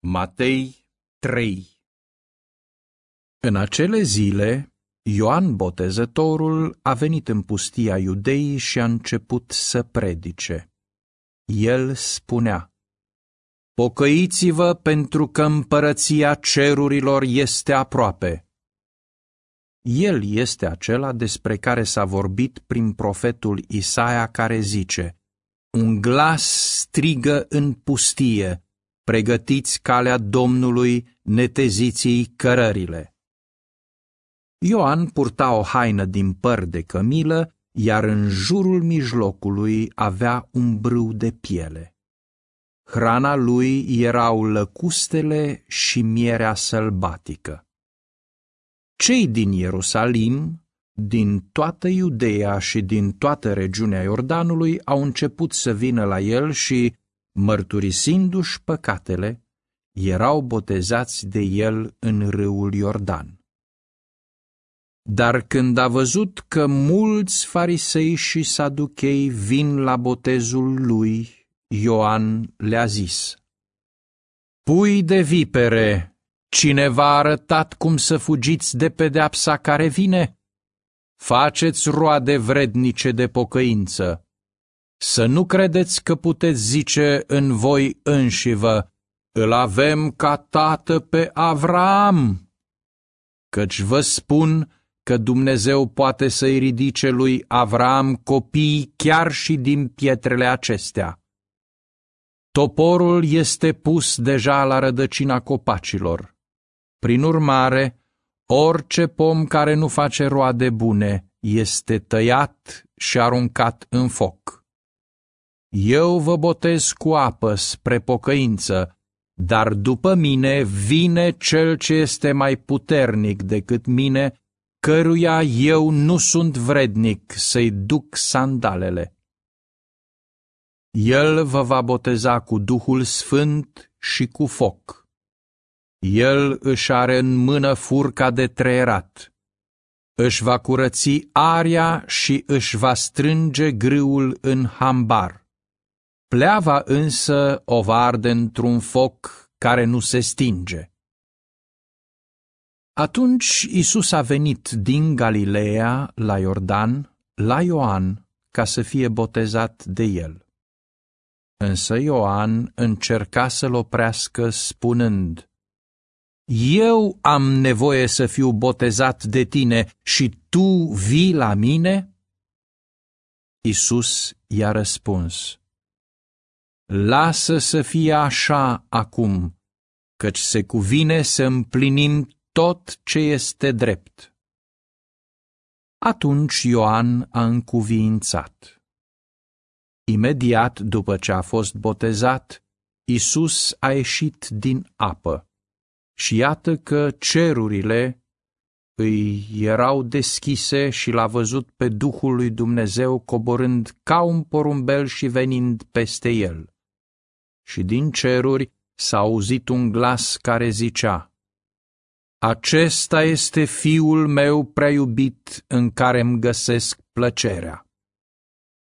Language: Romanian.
Matei 3 În acele zile, Ioan Botezătorul a venit în pustia iudeii și a început să predice. El spunea, Pocăiți-vă pentru că împărăția cerurilor este aproape. El este acela despre care s-a vorbit prin profetul Isaia care zice, Un glas strigă în pustie, pregătiți calea Domnului, neteziți cărările. Ioan purta o haină din păr de cămilă, iar în jurul mijlocului avea un brâu de piele. Hrana lui erau lăcustele și mierea sălbatică. Cei din Ierusalim, din toată Iudeea și din toată regiunea Iordanului au început să vină la el și, mărturisindu-și păcatele, erau botezați de el în râul Iordan. Dar când a văzut că mulți farisei și saduchei vin la botezul lui, Ioan le-a zis, Pui de vipere, cineva a arătat cum să fugiți de pedeapsa care vine? Faceți roade vrednice de pocăință. Să nu credeți că puteți zice în voi înșivă, îl avem ca tată pe Avram. Căci vă spun că Dumnezeu poate să-i ridice lui Avram copii chiar și din pietrele acestea. Toporul este pus deja la rădăcina copacilor. Prin urmare, orice pom care nu face roade bune este tăiat și aruncat în foc. Eu vă botez cu apă spre pocăință, dar după mine vine cel ce este mai puternic decât mine, căruia eu nu sunt vrednic să-i duc sandalele. El vă va boteza cu Duhul Sfânt și cu foc. El își are în mână furca de treierat. Își va curăți aria și își va strânge grâul în hambar. Pleava însă o va arde într-un foc care nu se stinge. Atunci Isus a venit din Galileea la Iordan, la Ioan, ca să fie botezat de el. Însă Ioan încerca să-l oprească spunând, Eu am nevoie să fiu botezat de tine și tu vii la mine? Isus i-a răspuns, Lasă să fie așa acum, căci se cuvine să împlinim tot ce este drept. Atunci Ioan a încuviințat. Imediat după ce a fost botezat, Isus a ieșit din apă și iată că cerurile îi erau deschise și l-a văzut pe Duhul lui Dumnezeu coborând ca un porumbel și venind peste el și din ceruri s-a auzit un glas care zicea, Acesta este fiul meu prea iubit în care îmi găsesc plăcerea.